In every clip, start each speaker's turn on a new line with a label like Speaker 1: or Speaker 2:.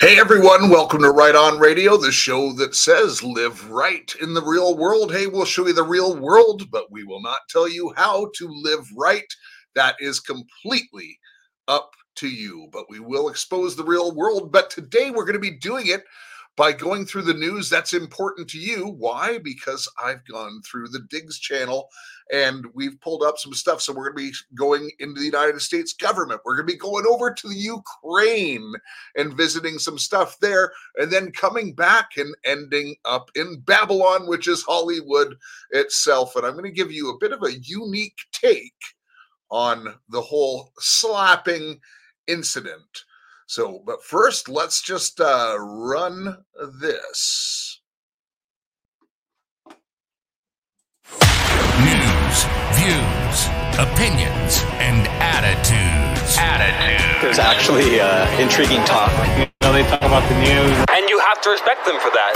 Speaker 1: Hey everyone, welcome to Right On Radio, the show that says live right in the real world. Hey, we'll show you the real world, but we will not tell you how to live right. That is completely up to you, but we will expose the real world. But today we're going to be doing it by going through the news that's important to you. Why? Because I've gone through the Diggs channel and we've pulled up some stuff. So we're going to be going into the United States government. We're going to be going over to the Ukraine and visiting some stuff there, and then coming back and ending up in Babylon, which is Hollywood itself. And I'm going to give you a bit of a unique take on the whole slapping incident. So, but first, let's just uh, run this.
Speaker 2: News, views, opinions, and attitudes. Attitudes.
Speaker 3: There's actually uh, intriguing talk.
Speaker 4: You know, they talk about the news.
Speaker 5: And you have to respect them for that.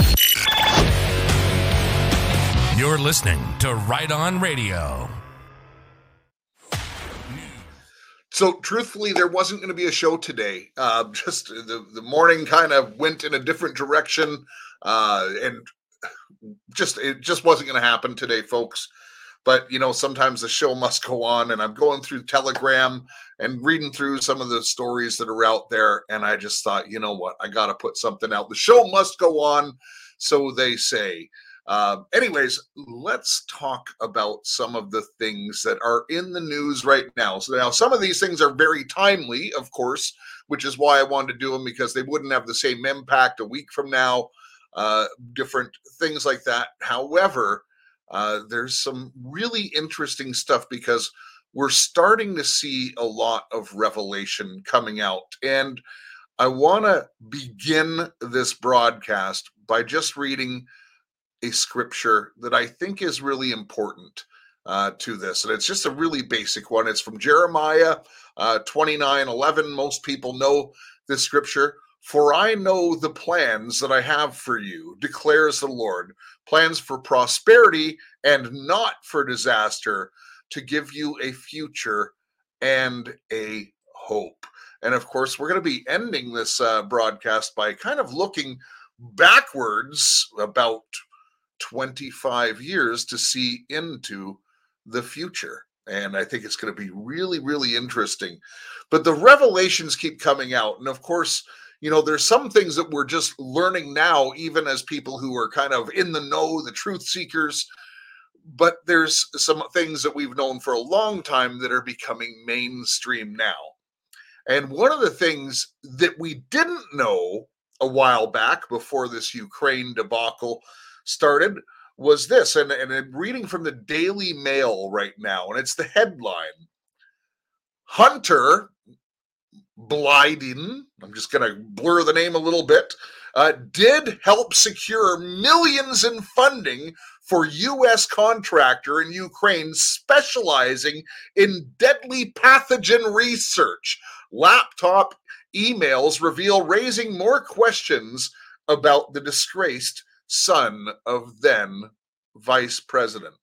Speaker 2: You're listening to Right On Radio.
Speaker 1: So, truthfully, there wasn't going to be a show today. Uh, just the, the morning kind of went in a different direction. Uh, and just, it just wasn't going to happen today, folks. But, you know, sometimes the show must go on. And I'm going through Telegram and reading through some of the stories that are out there. And I just thought, you know what? I got to put something out. The show must go on. So they say. Uh, anyways, let's talk about some of the things that are in the news right now. So now some of these things are very timely, of course, which is why I wanted to do them because they wouldn't have the same impact a week from now. Uh, different things like that. However, uh, there's some really interesting stuff because we're starting to see a lot of revelation coming out. And I want to begin this broadcast by just reading a scripture that I think is really important uh, to this. And it's just a really basic one. It's from Jeremiah uh, 29 11. Most people know this scripture. For I know the plans that I have for you, declares the Lord plans for prosperity and not for disaster, to give you a future and a hope. And of course, we're going to be ending this uh, broadcast by kind of looking backwards about 25 years to see into the future. And I think it's going to be really, really interesting. But the revelations keep coming out. And of course, you know, there's some things that we're just learning now, even as people who are kind of in the know, the truth seekers. But there's some things that we've known for a long time that are becoming mainstream now. And one of the things that we didn't know a while back before this Ukraine debacle started was this, and, and I'm reading from the Daily Mail right now, and it's the headline Hunter Biden, I'm just going to blur the name a little bit, uh, did help secure millions in funding for U.S. contractor in Ukraine specializing in deadly pathogen research. Laptop emails reveal raising more questions about the disgraced son of then vice president.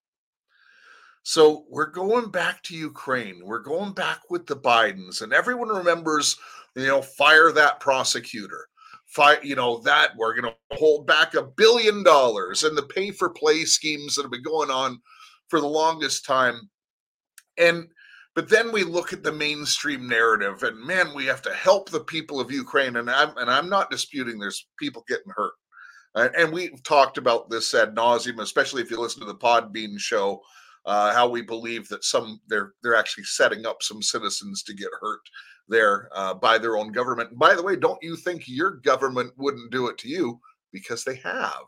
Speaker 1: So we're going back to Ukraine. We're going back with the Bidens, and everyone remembers, you know, fire that prosecutor. Fire, you know, that we're going to hold back a billion dollars and the pay for play schemes that have been going on for the longest time. And but then we look at the mainstream narrative, and man, we have to help the people of Ukraine. And I'm and I'm not disputing there's people getting hurt. And we've talked about this ad nauseum, especially if you listen to the Podbean show, uh, how we believe that some they're they're actually setting up some citizens to get hurt there uh, by their own government. And by the way, don't you think your government wouldn't do it to you? Because they have.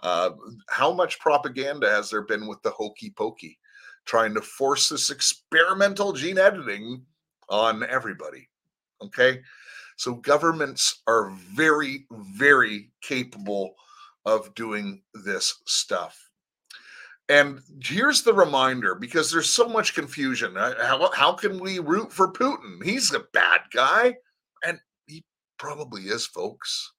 Speaker 1: Uh, how much propaganda has there been with the hokey pokey, trying to force this experimental gene editing on everybody? Okay. So governments are very, very capable of doing this stuff. And here's the reminder because there's so much confusion. Uh, how, how can we root for Putin? He's a bad guy. And he probably is, folks.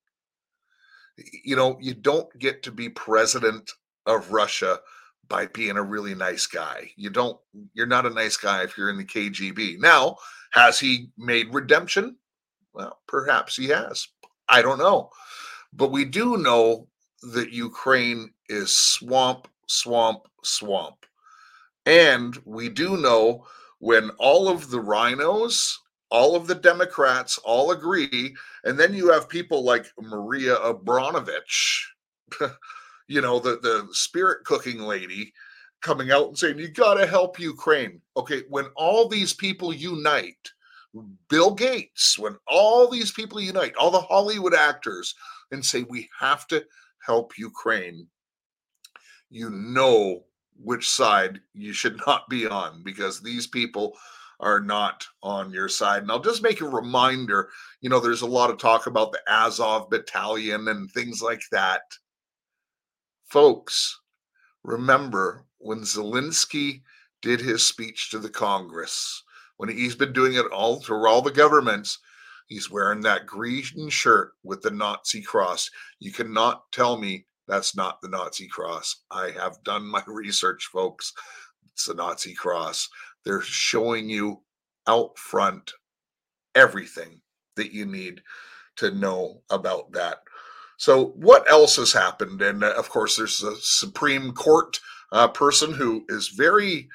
Speaker 1: You know, you don't get to be president of Russia by being a really nice guy. You don't, you're not a nice guy if you're in the KGB. Now, has he made redemption? Well, perhaps he has. I don't know. But we do know that Ukraine is swamp, swamp, swamp. And we do know when all of the rhinos, all of the Democrats all agree, and then you have people like Maria Abramović, you know, the, the spirit cooking lady coming out and saying, you got to help Ukraine. Okay, when all these people unite, Bill Gates, when all these people unite, all the Hollywood actors, and say, we have to help Ukraine, you know which side you should not be on because these people are not on your side. And I'll just make a reminder you know, there's a lot of talk about the Azov battalion and things like that. Folks, remember when Zelensky did his speech to the Congress, when he's been doing it all through all the governments, he's wearing that green shirt with the Nazi cross. You cannot tell me that's not the Nazi cross. I have done my research, folks. It's the Nazi cross. They're showing you out front everything that you need to know about that. So, what else has happened? And uh, of course, there's a Supreme Court uh, person who is very,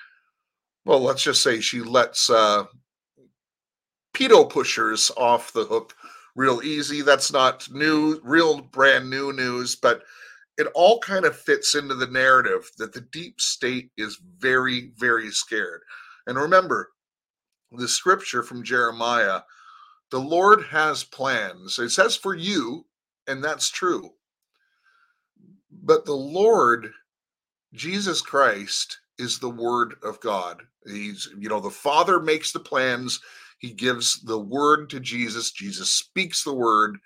Speaker 1: well, let's just say she lets uh, pedo pushers off the hook real easy. That's not new, real brand new news, but it all kind of fits into the narrative that the deep state is very, very scared. And remember, the scripture from Jeremiah the Lord has plans. It says for you, and that's true. But the Lord, Jesus Christ, is the word of God. He's, you know, the Father makes the plans, He gives the word to Jesus. Jesus speaks the word,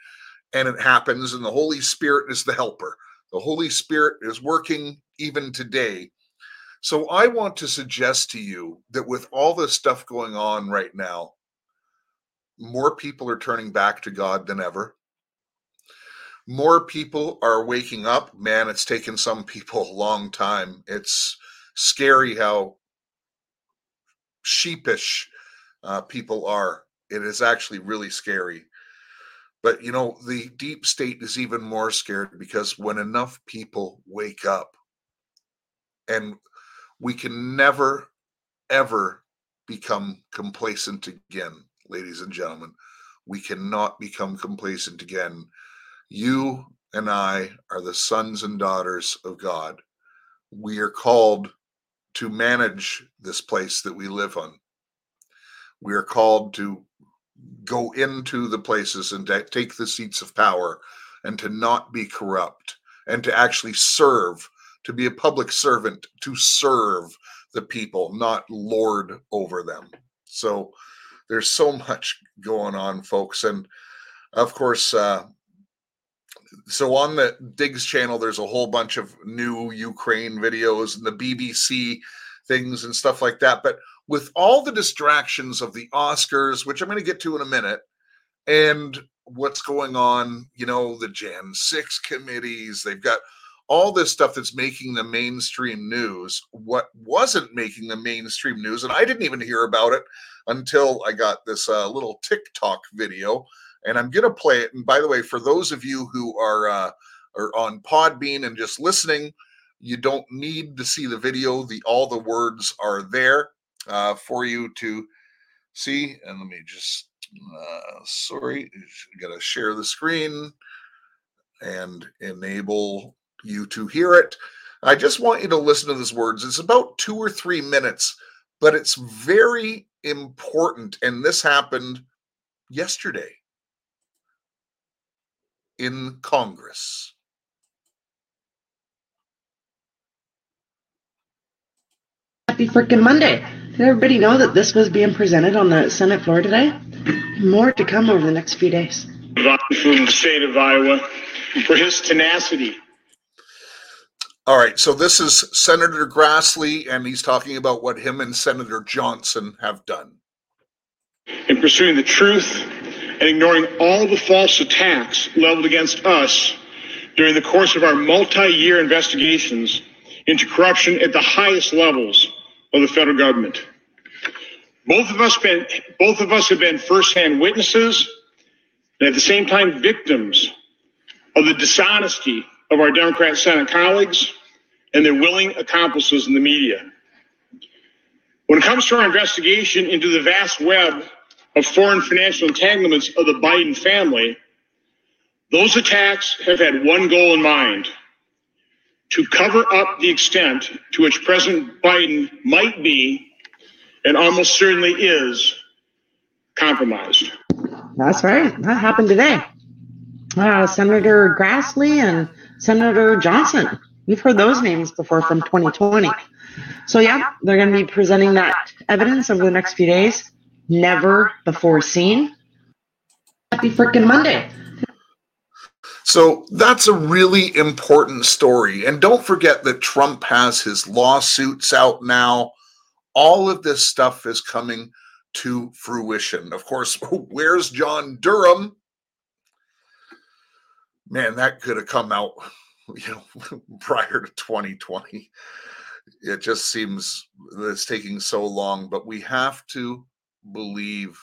Speaker 1: and it happens, and the Holy Spirit is the helper. The Holy Spirit is working even today. So I want to suggest to you that with all this stuff going on right now, more people are turning back to God than ever. More people are waking up. Man, it's taken some people a long time. It's scary how sheepish uh, people are. It is actually really scary. But you know, the deep state is even more scared because when enough people wake up, and we can never, ever become complacent again ladies and gentlemen. We cannot become complacent again. You and I are the sons and daughters of God. We are called to manage this place that we live on. We are called to go into the places and to take the seats of power and to not be corrupt and to actually serve, to be a public servant, to serve the people, not lord over them. So, there's so much going on, folks. And of course, uh, so on the Diggs channel, there's a whole bunch of new Ukraine videos and the BBC things and stuff like that. But with all the distractions of the Oscars, which I'm going to get to in a minute, and what's going on, you know, the Jan 6 committees, they've got all this stuff that's making the mainstream news. What wasn't making the mainstream news, and I didn't even hear about it until I got this uh, little TikTok video, and I'm gonna play it. And by the way, for those of you who are uh, are on Podbean and just listening, you don't need to see the video. The all the words are there uh, for you to see. And let me just uh, sorry, gotta share the screen and enable you to hear it. I just want you to listen to these words. It's about two or three minutes, but it's very important. And this happened yesterday in Congress.
Speaker 6: Happy freaking Monday. Did everybody know that this was being presented on the Senate floor today? More to come over the next few days.
Speaker 7: From the state of Iowa for his tenacity
Speaker 1: all right, so this is Senator Grassley, and he's talking about what him and Senator Johnson have done.
Speaker 7: In pursuing the truth and ignoring all the false attacks leveled against us during the course of our multi year investigations into corruption at the highest levels of the federal government. Both of us been both of us have been firsthand witnesses and at the same time victims of the dishonesty of our Democrat Senate colleagues and their willing accomplices in the media. When it comes to our investigation into the vast web of foreign financial entanglements of the Biden family, those attacks have had one goal in mind to cover up the extent to which President Biden might be, and almost certainly is, compromised.
Speaker 6: That's right. That happened today. Uh, Senator Grassley and Senator Johnson. We've heard those names before from 2020. So, yeah, they're going to be presenting that evidence over the next few days. Never before seen. Happy freaking Monday.
Speaker 1: So that's a really important story. And don't forget that Trump has his lawsuits out now. All of this stuff is coming to fruition. Of course, where's John Durham? Man, that could have come out, you know, prior to 2020. It just seems that it's taking so long, but we have to believe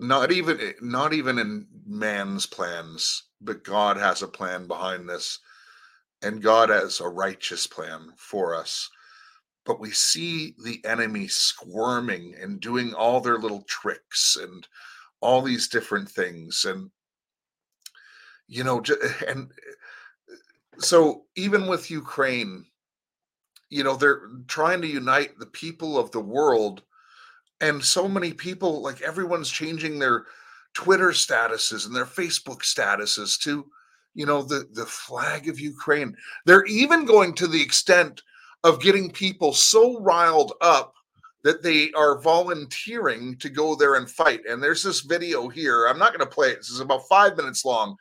Speaker 1: not even eh, not even in man's plans but god has a plan behind this and god has a righteous plan for us. But we see the enemy squirming and doing all their little tricks and all these different things and you know and eh, so even with ukraine you know they're trying to unite the people of the world and so many people like everyone's changing their twitter statuses and their facebook statuses to you know the the flag of ukraine. They're even going to the extent of getting people so riled up that they are volunteering to go there and fight. And there's this video here. I'm not going to play it. This is about five minutes long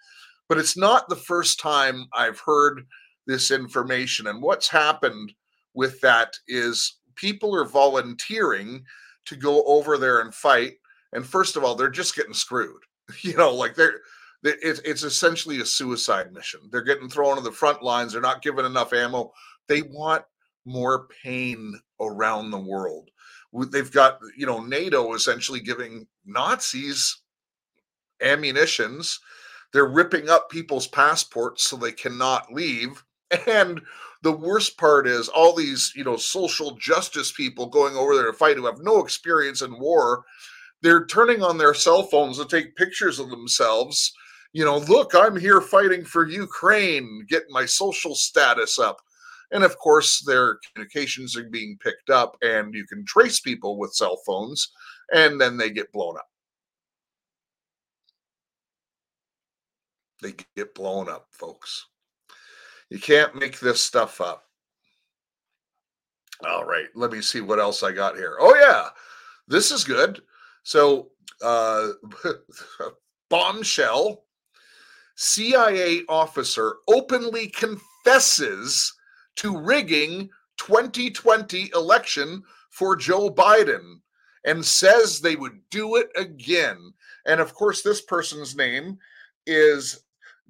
Speaker 1: but it's not the first time i've heard this information. And what's happened with that is people are volunteering to go over there and fight. And first of all, they're just getting screwed. You know, like they're it's, it's essentially a suicide mission. They're getting thrown to the front lines. They're not given enough ammo. They want more pain around the world. They've got, you know, NATO essentially giving Nazis ammunitions. They're ripping up people's passports so they cannot leave. And the worst part is all these, you know, social justice people going over there to fight who have no experience in war. They're turning on their cell phones to take pictures of themselves. You know, look, I'm here fighting for Ukraine, getting my social status up. And of course, their communications are being picked up, and you can trace people with cell phones, and then they get blown up. They get blown up, folks. You can't make this stuff up. All right, let me see what else I got here. Oh yeah, this is good. So, uh, bombshell. CIA officer openly confesses to rigging 2020 election for Joe Biden and says they would do it again. And of course, this person's name is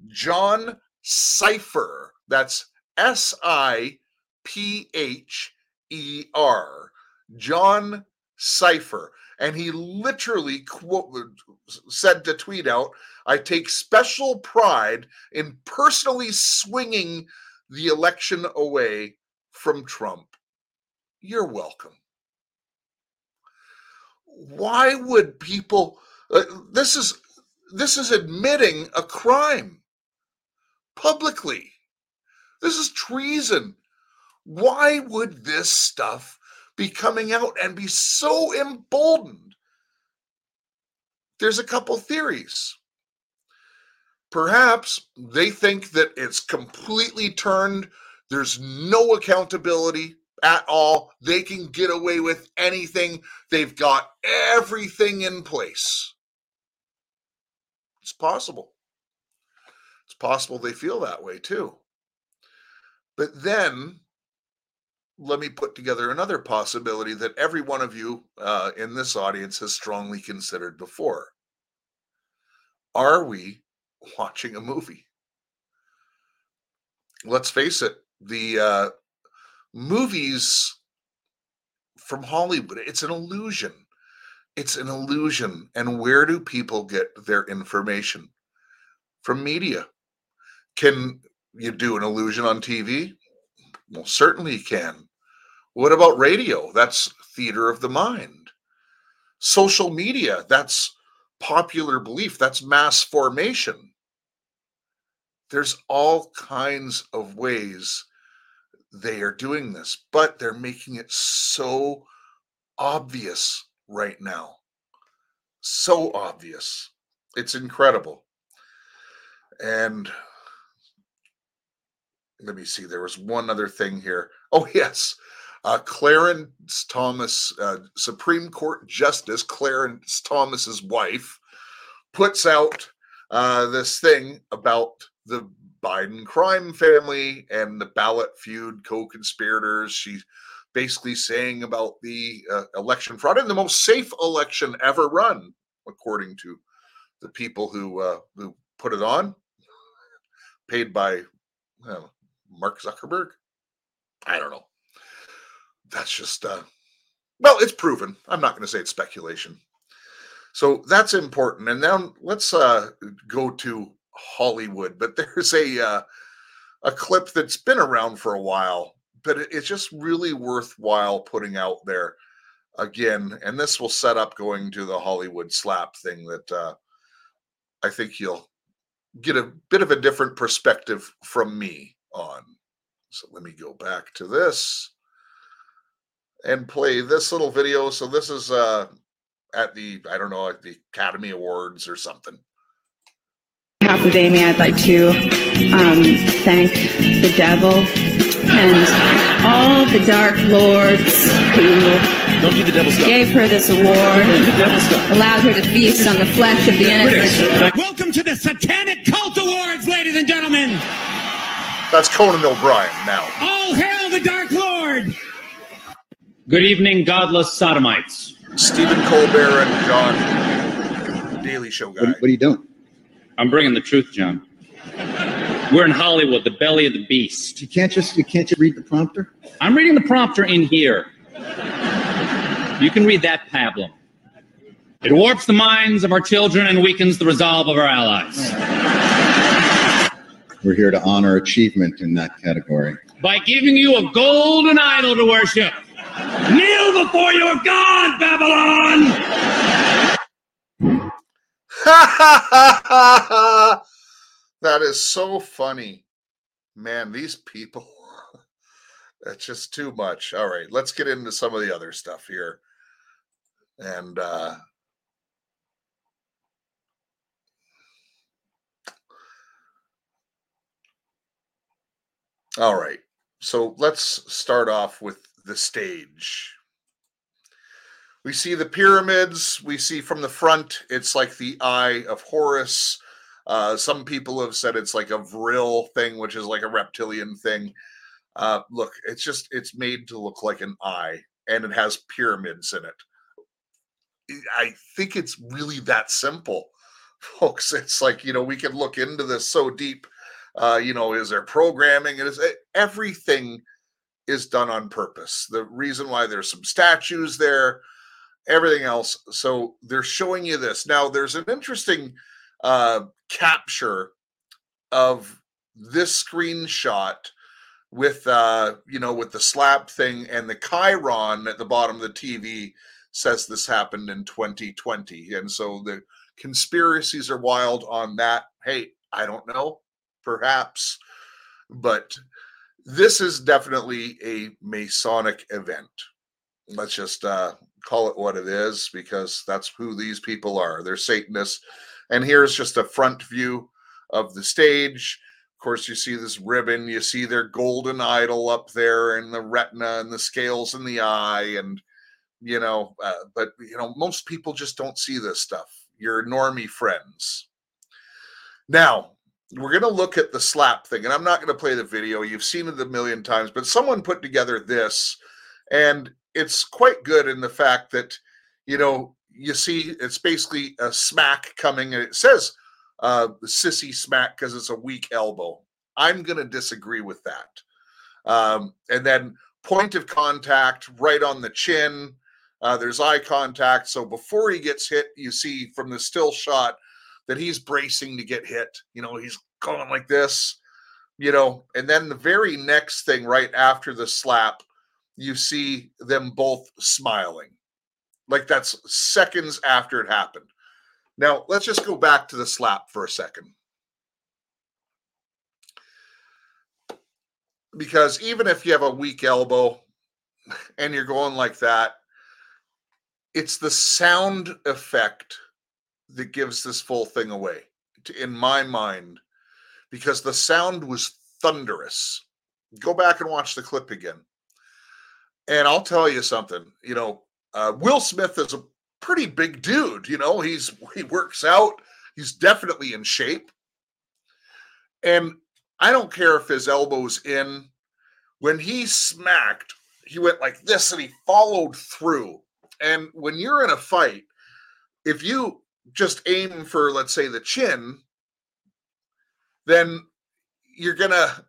Speaker 1: John Sipher. That's S I P H E R. John Sipher. And he literally quote, said to tweet out, I take special pride in personally swinging the election away from Trump. You're welcome. Why would people uh, this is this is admitting a crime publicly. This is treason. Why would this stuff be coming out and be so emboldened? There's a couple theories. Perhaps they think that it's completely turned, there's no accountability at all. They can get away with anything, they've got everything in place. It's possible. It's possible they feel that way too. But then let me put together another possibility that every one of you uh, in this audience has strongly considered before. Are we watching a movie? Let's face it, the uh, movies from Hollywood, it's an illusion. it's an illusion. And where do people get their information? From media. Can you do an illusion on TV? Well, certainly you can. What about radio? That's theater of the mind. Social media, that's popular belief, that's mass formation. There's all kinds of ways they are doing this, but they're making it so obvious right now. So obvious. It's incredible. And let me see, there was one other thing here. Oh, yes. Uh, Clarence Thomas, uh, Supreme Court Justice Clarence Thomas's wife, puts out uh, this thing about the Biden crime family and the ballot feud co-conspirators. She's basically saying about the uh, election fraud and the most safe election ever run, according to the people who uh, who put it on, paid by well, Mark Zuckerberg. I don't know. That's just uh, well, it's proven. I'm not going to say it's speculation. So that's important. And now let's uh, go to Hollywood. But there's a uh, a clip that's been around for a while, but it's just really worthwhile putting out there again. And this will set up going to the Hollywood slap thing that uh, I think you'll get a bit of a different perspective from me on. So let me go back to this and play this little video. So this is uh, at the I don't know at the Academy Awards or something.
Speaker 8: Half of Amy, I'd like to um, thank the devil and all the dark lords who
Speaker 3: Don't do the devil stuff.
Speaker 8: gave her this award,
Speaker 3: The devil stuff.
Speaker 8: allowed her to feast on the flesh of the innocent.
Speaker 9: Welcome to the Satanic Cult Awards, ladies and gentlemen.
Speaker 1: That's Conan O'Brien now.
Speaker 9: All hail the Dark Lord.
Speaker 4: Good evening, godless sodomites.
Speaker 1: Stephen Colbert and John Daily Show guy.
Speaker 10: What, what are you doing?
Speaker 4: I'm bringing the truth, John. We're in Hollywood, the belly of the beast.
Speaker 10: You can't just you can't just read the prompter.
Speaker 4: I'm reading the prompter in here. You can read that pablum. It warps the minds of our children and weakens the resolve of our allies.
Speaker 10: We're here to honor achievement in that category.
Speaker 4: By giving you a golden idol to worship. Kneel before your God, Babylon!
Speaker 1: that is so funny. Man, these people. That's just too much. All right, let's get into some of the other stuff here. And uh All right. So let's start off with the stage. We see the pyramids. We see from the front, it's like the eye of Horus. Uh, some people have said it's like a vril thing, which is like a reptilian thing. Uh, look, it's just it's made to look like an eye, and it has pyramids in it. I think it's really that simple, folks. It's like you know we can look into this so deep. Uh, you know, is there programming? It is everything is done on purpose. The reason why there's some statues there, everything else. So they're showing you this. Now there's an interesting uh, capture of this screenshot with uh, you know with the slap thing and the Chiron at the bottom of the TV says this happened in 2020, and so the conspiracies are wild on that. Hey, I don't know, perhaps, but this is definitely a Masonic event. Let's just uh, call it what it is because that's who these people are. They're Satanists. And here's just a front view of the stage. Of course, you see this ribbon, you see their golden idol up there, and the retina and the scales in the eye. And, you know, uh, but, you know, most people just don't see this stuff. Your normie friends. Now, we're going to look at the slap thing and i'm not going to play the video. You've seen it a million times but someone put together this and it's quite good in the fact that you know you see it's basically a smack coming and it says uh sissy smack because it's a weak elbow. I'm going to disagree with that. Um and then point of contact right on the chin. Uh, there's eye contact. So before he gets hit, you see from the still shot that he's bracing to get hit. You know, he's going like this, you know, and then the very next thing right after the slap, you see them both smiling. Like that's seconds after it happened. Now, let's just go back to the slap for a second. Because even if you have a weak elbow and you're going like that, it's the sound effect that gives this full thing away, in my mind, because the sound was thunderous. Go back and watch the clip again. And I'll tell you something, you know, uh, Will Smith is a pretty big dude. You know, he's he works out. He's definitely in shape. And I don't care if his elbow's in. When he smacked, he went like this and he followed through. And when you're in a fight, if you just aim for, let's say, the chin, then you're gonna.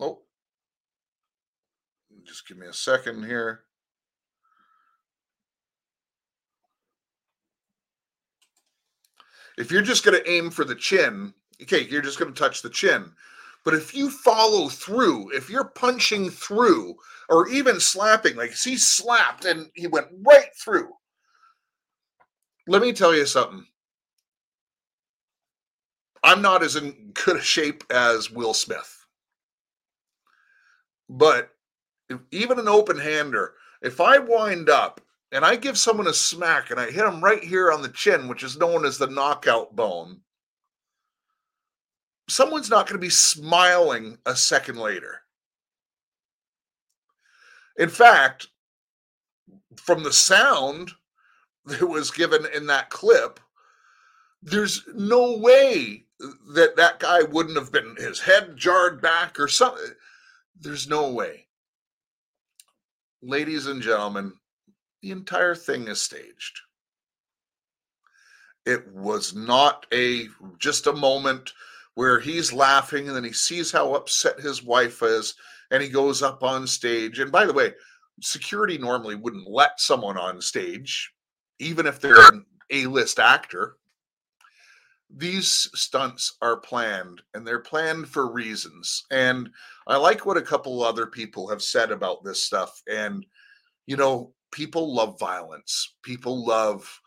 Speaker 1: Oh, just give me a second here. If you're just to aim for the chin, okay, you're just to touch the chin. But if you follow through, if you're punching through or even slapping, like he slapped and he went right through. Let me tell you something. I'm not as in good a shape as Will Smith. But if, even an open hander, if I wind up and I give someone a smack and I hit them right here on the chin, which is known as the knockout bone, someone's not going to be smiling a second later. In fact, from the sound that was given in that clip, there's no way that that guy wouldn't have been his head jarred back or something. There's no way. Ladies and gentlemen, the entire thing is staged. It was not a just a moment where he's laughing and then he sees how upset his wife is and he goes up on stage. And by the way, security normally wouldn't let someone on stage, even if they're an A-list actor. These stunts are planned and they're planned for reasons. And I like what a couple other people have said about this stuff. And, you know, people love violence. People love,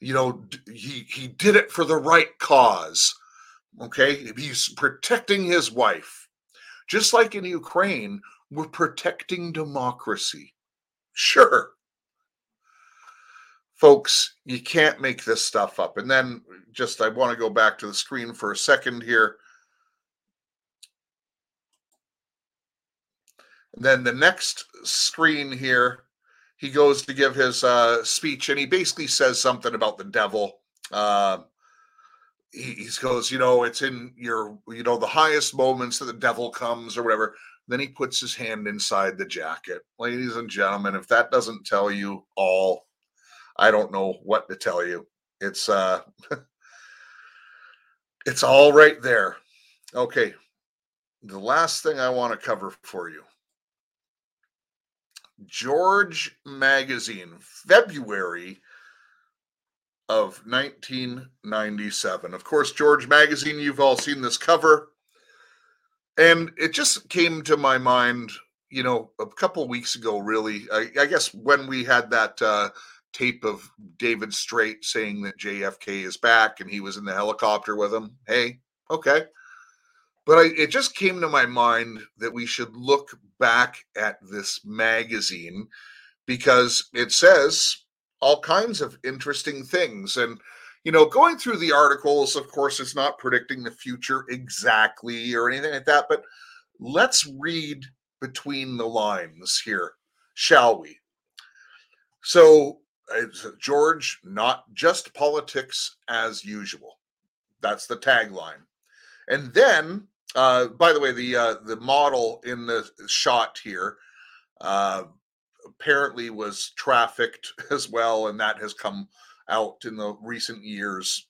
Speaker 1: you know, he he did it for the right cause. Okay, he's protecting his wife, just like in Ukraine, we're protecting democracy. Sure, folks, you can't make this stuff up. And then, just I want to go back to the screen for a second here. And then the next screen here he goes to give his uh, speech and he basically says something about the devil. Uh, he, he goes, you know, it's in your, you know, the highest moments that the devil comes or whatever. Then he puts his hand inside the jacket. Ladies and gentlemen, if that doesn't tell you all, I don't know what to tell you. It's uh it's all right there. Okay. The last thing I want to cover for you. George Magazine, February of 1997. Of course, George Magazine, you've all seen this cover. And it just came to my mind, you know, a couple weeks ago, really. I, I guess when we had that uh, tape of David Straight saying that JFK is back and he was in the helicopter with him. Hey, okay. But I, it just came to my mind that we should look back at this magazine because it says all kinds of interesting things. And, you know, going through the articles, of course, it's not predicting the future exactly or anything like that, but let's read between the lines here, shall we? So, George, not just politics as usual. That's the tagline. And then uh, by the way, the uh, the model in the shot here uh, apparently was trafficked as well, and that has come out in the recent years.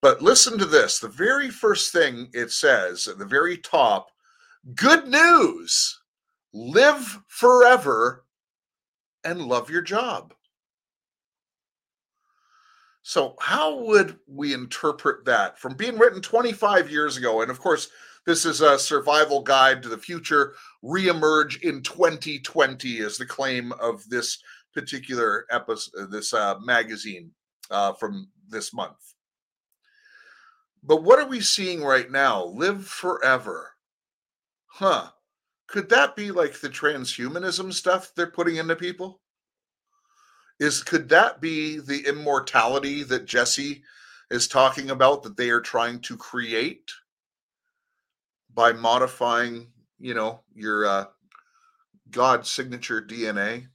Speaker 1: But listen to this: the very first thing it says at the very top, "Good news, live forever." and love your job. So, how would we interpret that from being written 25 years ago? And of course, this is a survival guide to the future. Reemerge in 2020 is the claim of this particular episode, this uh, magazine uh, from this month. But what are we seeing right now? Live forever. Huh. Could that be like the transhumanism stuff they're putting into people? Is could that be the immortality that Jesse is talking about that they are trying to create by modifying, you know, your uh, God signature DNA?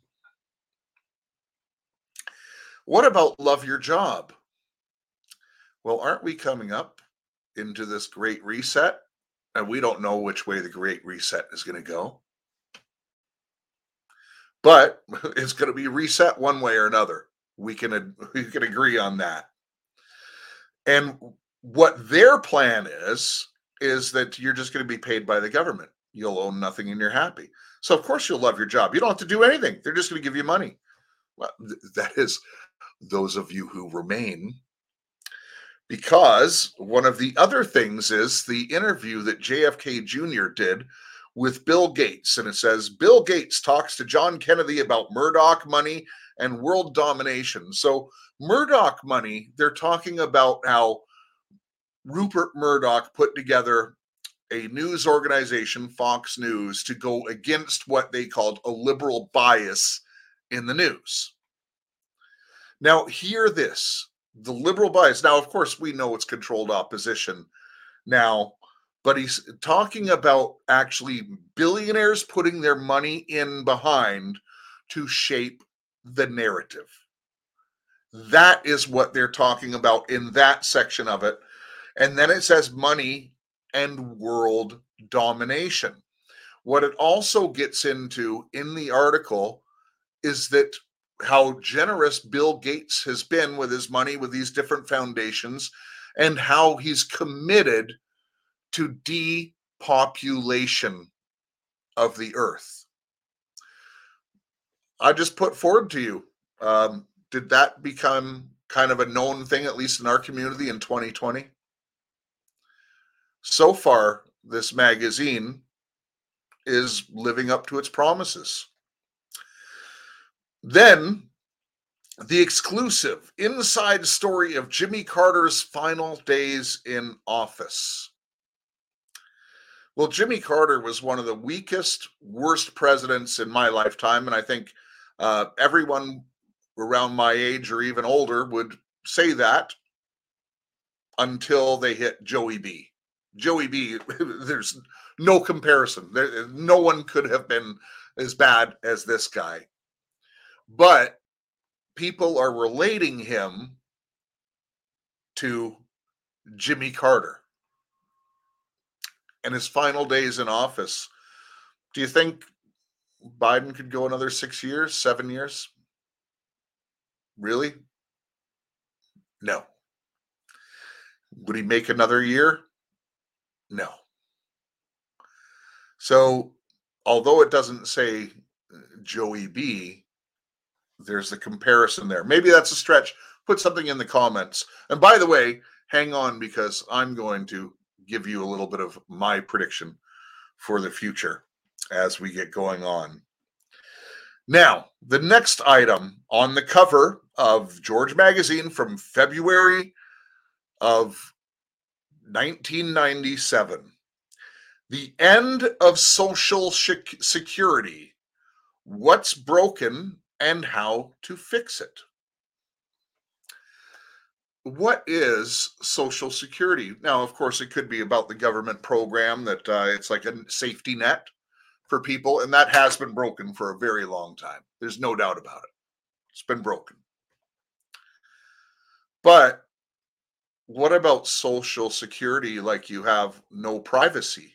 Speaker 1: What about love your job? Well, aren't we coming up into this great reset? And we don't know which way the great reset is going to go. But it's going to be reset one way or another. We can we can agree on that. And what their plan is is that you're just going to be paid by the government. You'll own nothing and you're happy. So of course you'll love your job. You don't have to do anything. They're just going to give you money. Well, th- that is those of you who remain because one of the other things is the interview that JFK Jr. did with Bill Gates. And it says Bill Gates talks to John Kennedy about Murdoch money and world domination. So, Murdoch money, they're talking about how Rupert Murdoch put together a news organization, Fox News, to go against what they called a liberal bias in the news. Now, hear this the liberal bias. Now, of course, we know it's controlled opposition now, but he's talking about actually billionaires putting their money in behind to shape the narrative. That is what they're talking about in that section of it. And then it says money and world domination. What it also gets into in the article is that how generous Bill Gates has been with his money with these different foundations and how he's committed to depopulation of the earth. I just put forward to you um, did that become kind of a known thing, at least in our community in 2020? So far, this magazine is living up to its promises. Then the exclusive inside story of Jimmy Carter's final days in office. Well, Jimmy Carter was one of the weakest, worst presidents in my lifetime. And I think uh, everyone around my age or even older would say that until they hit Joey B. Joey B, there's no comparison. There, no one could have been as bad as this guy but people are relating him to Jimmy Carter and his final days in office. Do you think Biden could go another six years, seven years? Really? No. Would he make another year? No. So, although it doesn't say uh, Joey B, there's the comparison there. Maybe that's a stretch. Put something in the comments. And by the way, hang on because I'm going to give you a little bit of my prediction for the future as we get going on. Now, the next item on the cover of George Magazine from February of 1997 The End of Social Security What's Broken and how to fix it. What is Social Security? Now, of course, it could be about the government program that uh, it's like a safety net for people, and that has been broken for a very long time. There's no doubt about it. It's been broken. But what about Social Security like you have no privacy?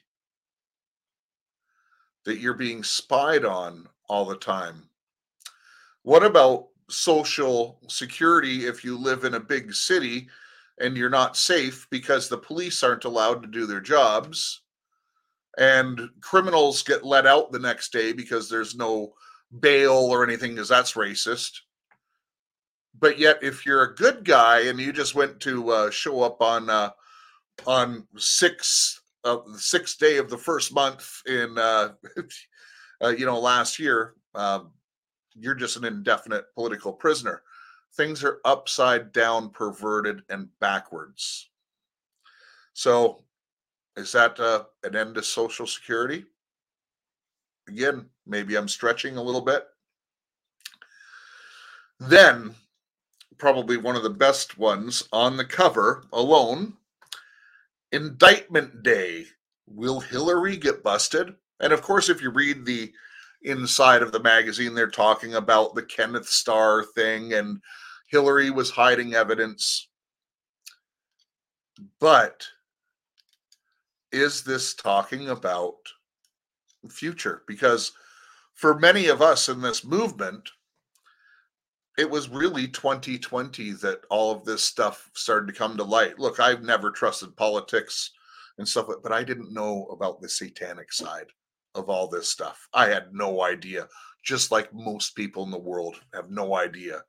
Speaker 1: That you're being spied on all the time what about social security if you live in a big city and you're not safe because the police aren't allowed to do their jobs and criminals get let out the next day because there's no bail or anything because that's racist. But yet, if you're a good guy and you just went to uh, show up on uh, on six uh, the sixth day of the first month in uh, uh, you know last year, um, you're just an indefinite political prisoner. Things are upside down, perverted, and backwards. So, is that uh, an end to Social Security? Again, maybe I'm stretching a little bit. Then, probably one of the best ones on the cover alone Indictment Day. Will Hillary get busted? And of course, if you read the inside of the magazine, they're talking about the Kenneth Starr thing and Hillary was hiding evidence. But is this talking about the future? Because for many of us in this movement, it was really 2020 that all of this stuff started to come to light. Look, I've never trusted politics and stuff, but I didn't know about the satanic side of all this stuff. I had no idea, just like most people in the world have no idea.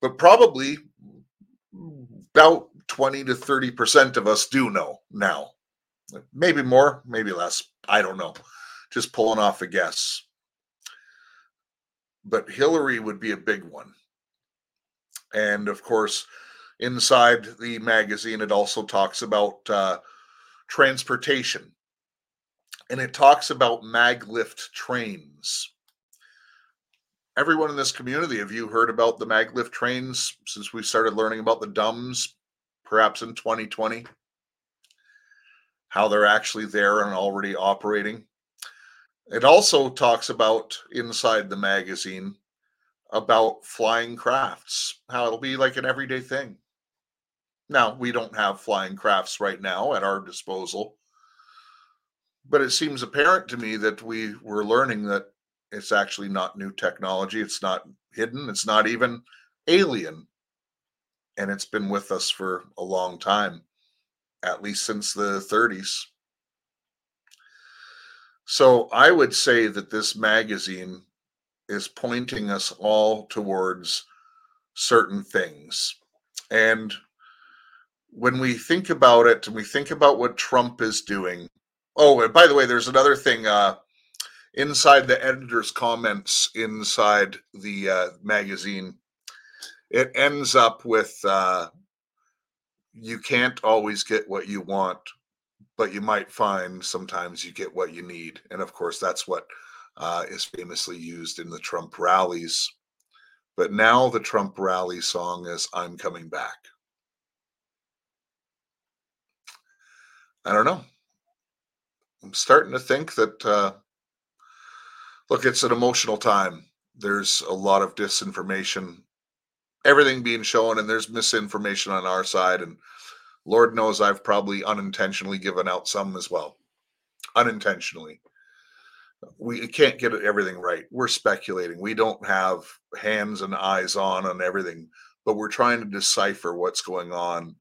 Speaker 1: But probably about 20 to 30% of us do know now. Maybe more, maybe less. I don't know. Just pulling off a guess but Hillary would be a big one. And of course, inside the magazine, it also talks about uh, transportation and it talks about maglev trains. Everyone in this community, have you heard about the maglev trains since we started learning about the DUMS, perhaps in 2020? How they're actually there and already operating? It also talks about inside the magazine about flying crafts, how it'll be like an everyday thing. Now, we don't have flying crafts right now at our disposal, but it seems apparent to me that we were learning that it's actually not new technology, it's not hidden, it's not even alien. And it's been with us for a long time, at least since the 30s. So I would say that this magazine is pointing us all towards certain things. And when we think about it and we think about what Trump is doing, oh, and by the way, there's another thing uh, inside the editor's comments inside the uh, magazine. It ends up with uh, you can't always get what you want, but you might find sometimes you get what you need. And of course, that's what uh, is famously used in the Trump rallies. But now the Trump rally song is I'm Coming Back. I don't know. I'm starting to think that, uh, look, it's an emotional time. There's a lot of disinformation, everything being shown, and there's misinformation on our side. And Lord knows I've probably unintentionally given out some as well. Unintentionally. We can't get everything right. We're speculating. We don't have hands and eyes on on everything, but we're trying to decipher what's going on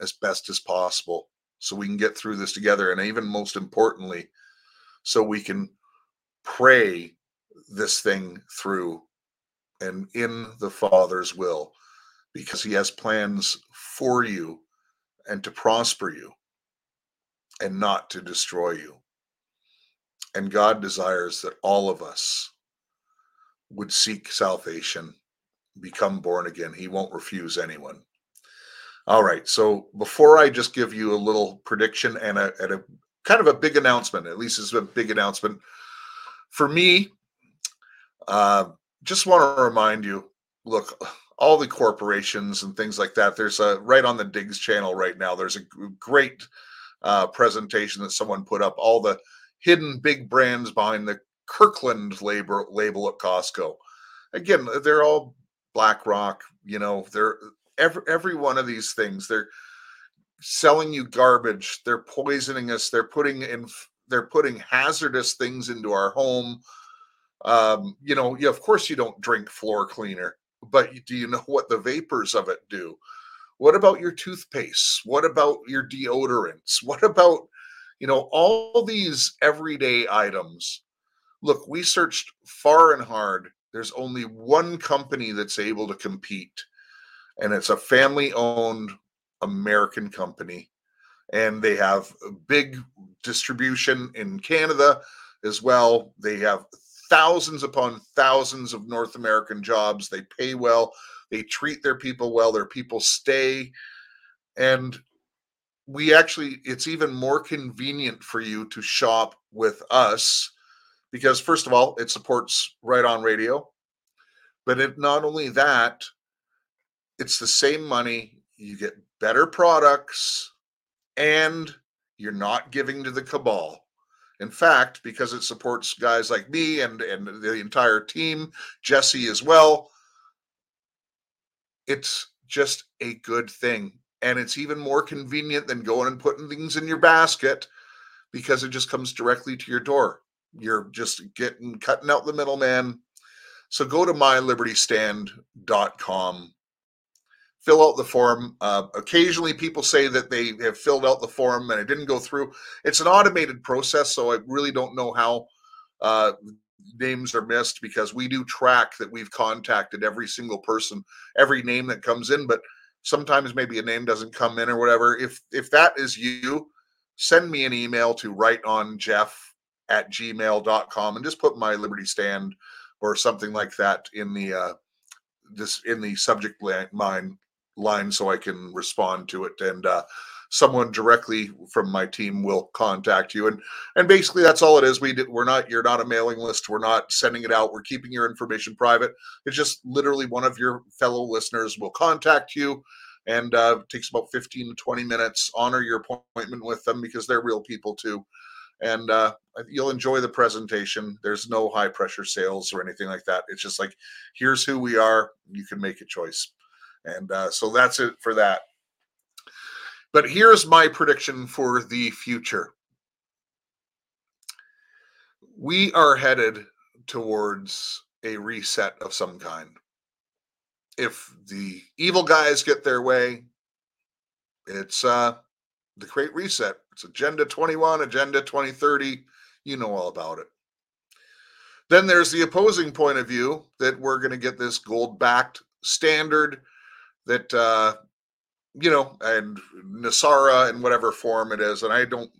Speaker 1: as best as possible so we can get through this together. And even most importantly, so we can pray this thing through and in the Father's will because He has plans for you and to prosper you and not to destroy you. And God desires that all of us would seek salvation, become born again. He won't refuse anyone. All right. So before I just give you a little prediction and a, and a kind of a big announcement, at least it's a big announcement for me, uh, just want to remind you look, all the corporations and things like that. There's a right on the Digs channel right now. There's a great uh, presentation that someone put up. All the hidden big brands behind the Kirkland label label at Costco. Again, they're all BlackRock. You know, they're every every one of these things. They're selling you garbage. They're poisoning us. They're putting in. They're putting hazardous things into our home. Um, you know, of course you don't drink floor cleaner but do you know what the vapors of it do? What about your toothpaste? What about your deodorants? What about, you know, all these everyday items? look, we searched far and hard. There's only one company that's able to compete, and it's a family owned American company. And they have big distribution in Canada as well. They have thousands upon thousands of North American jobs. They pay well, they treat their people well, their people stay. And we actually, it's even more convenient for you to shop with us because, first of all, it supports right on radio. But it not only that, it's the same money. You get better products and you're not giving to the cabal. In fact, because it supports guys like me and, and the entire team, Jesse as well, it's just a good thing. And it's even more convenient than going and putting things in your basket because it just comes directly to your door. You're just getting cutting out the middleman. So go to mylibertystand.com fill out the form. Uh, occasionally, people say that they have filled out the form and it didn't go through. It's an automated process, so I really don't know how uh, names are missed because we do track that we've contacted every single person, every name that comes in. But sometimes maybe a name doesn't come in or whatever. If if that is you, send me an email to right on Jeff at gmail.com and just put my Liberty Stand or something like that in the uh, this in the subject line line so I can respond to it. And uh, someone directly from my team will contact you. And and basically that's all it is. We did, we're not you're not a mailing list. We're not sending it out. We're keeping your information private. It's just literally one of your fellow listeners will contact you. And uh, it takes about 15 to 20 minutes. Honor your appointment with them because they're real people too. And uh, you'll enjoy the presentation. There's no high pressure sales or anything like that. It's just like, here's who we are. You can make a choice. And uh, so that's it for that. But here's my prediction for the future. We are headed towards a reset of some kind. If the evil guys get their way, it's uh, the Great Reset. It's Agenda 21, Agenda 2030. You know all about it. Then there's the opposing point of view that we're going to get this gold backed standard that uh, you know, and NESARA in whatever form it is, and I don't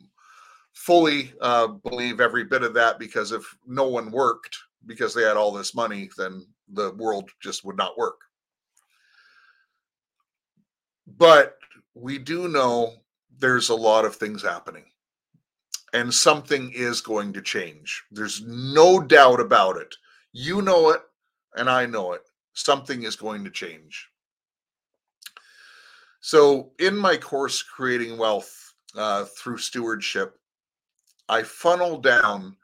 Speaker 1: fully uh, believe every bit of that because if no one worked because they had all this money, then the world just would not work. But we do know there's a lot of things happening and something is going to change. There's no doubt about it. You know it, and I know it. Something is going to change. So, in my course, Creating Wealth uh, Through Stewardship, I funnel down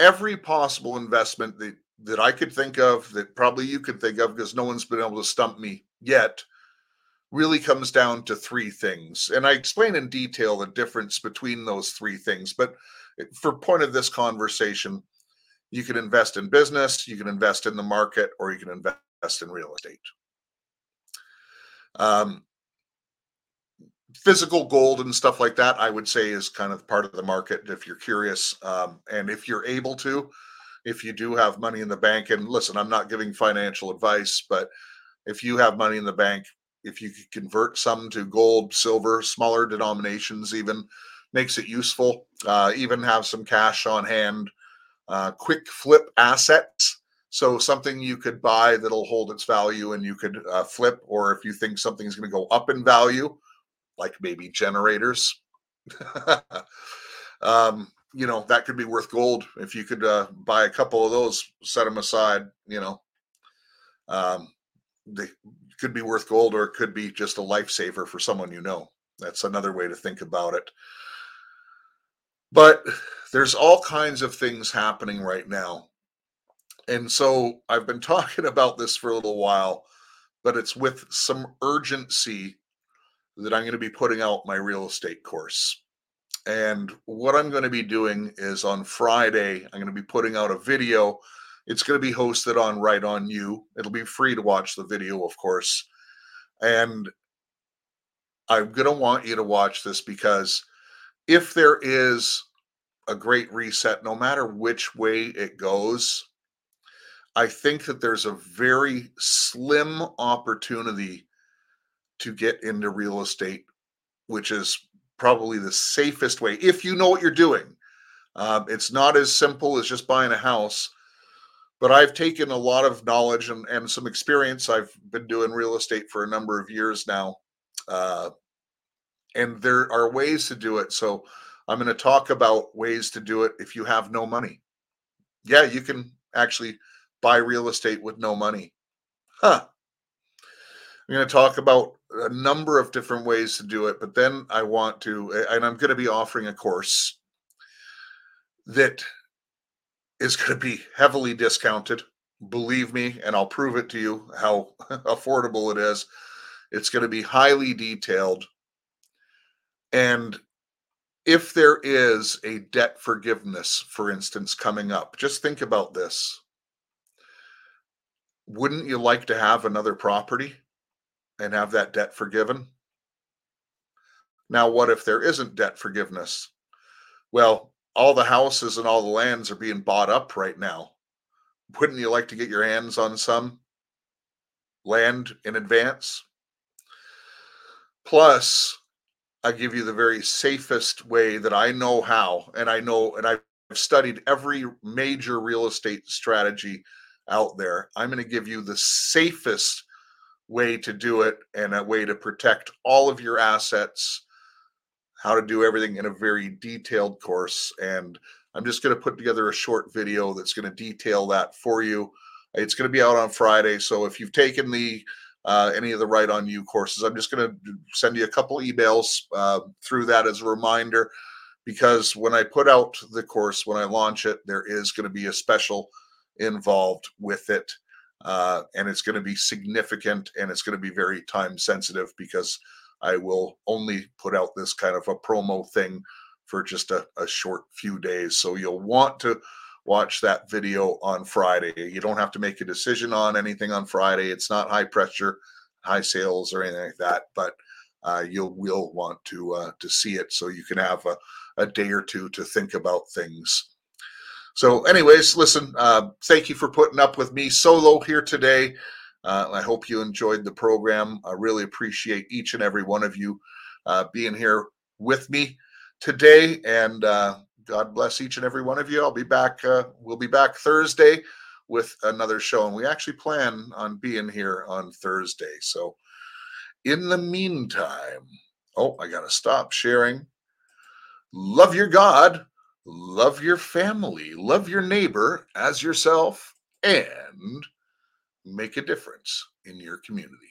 Speaker 1: every possible investment that, that I could think of, that probably you could think of, because no one's been able to stump me yet, really comes down to three things. And I explain in detail the difference between those three things. But eh, for point of this conversation, you can invest in business, you can invest in the market, or you can invest in real estate. Um, physical gold and stuff like that, I would say is kind of part of the market if you're curious. Um, and if you're able to, if you do have money in the bank, and listen, I'm not giving financial advice, but if you have money in the bank, if you could convert some to gold, silver, smaller denominations, even makes it useful. Uh, even have some cash on hand, uh, quick flip assets. So something you could buy that'll hold its value and you could uh, flip, or if you think something's going to go up in value, like maybe generators. um, you know, that could be worth gold if you could uh, buy a couple of those, set them aside, you know. Um, they could be worth gold or it could be just a lifesaver for someone you know. That's another way to think about it. But there's all kinds of things happening right now. And so I've been talking about this for a little while, but it's with some urgency that I'm going to be putting out my real estate course. And what I'm going to be doing is on Friday, I'm going to be putting out a video. It's going to be hosted on Right On You. It'll be free to watch the video, of course. And I'm going to want you to watch this because if there is a great reset, no matter which way it goes. I think that there's a very slim opportunity to get into real estate, which is probably the safest way if you know what you're doing. Um, it's not as simple as just buying a house, but I've taken a lot of knowledge and, and some experience. I've been doing real estate for a number of years now. Uh, and there are ways to do it. So I'm going to talk about ways to do it if you have no money. Yeah, you can actually buy real estate with no money. Huh. I'm going to talk about a number of different ways to do it, but then I want to, and I'm going to be offering a course that is going to be heavily discounted. Believe me, and I'll prove it to you how affordable it is. It's going to be highly detailed. And if there is a debt forgiveness, for instance, coming up, just think about this. Wouldn't you like to have another property and have that debt forgiven? Now, what if there isn't debt forgiveness? Well, all the houses and all the lands are being bought up right now. Wouldn't you like to get your hands on some land in advance? Plus, I give you the very safest way that I know how, and I know, and I've studied every major real estate strategy out there. I'm going to give you the safest way to do it and a way to protect all of your assets, how to do everything in a very detailed course. And I'm just going to put together a short video that's going to detail that for you. It's going to be out on Friday. So if you've taken the uh, any of the Right on You courses, I'm just going to send you a couple emails uh, through that as a reminder because when I put out the course, when I launch it, there is going to be a special involved with it. Uh, and it's going to be significant and it's going to be very time sensitive because I will only put out this kind of a promo thing for just a, a short few days. So you'll want to watch that video on Friday. You don't have to make a decision on anything on Friday. It's not high pressure, high sales or anything like that, but uh, you'll will want to uh, to see it so you can have a, a day or two to think about things. So, anyways, listen, uh, thank you for putting up with me solo here today. Uh, I hope you enjoyed the program. I really appreciate each and every one of you uh, being here with me today. And uh, God bless each and every one of you. I'll be back. Uh, we'll be back Thursday with another show. And we actually plan on being here on Thursday. So, in the meantime, oh, I got to stop sharing. Love your God love your family, love your neighbor as yourself, and make a difference in your community.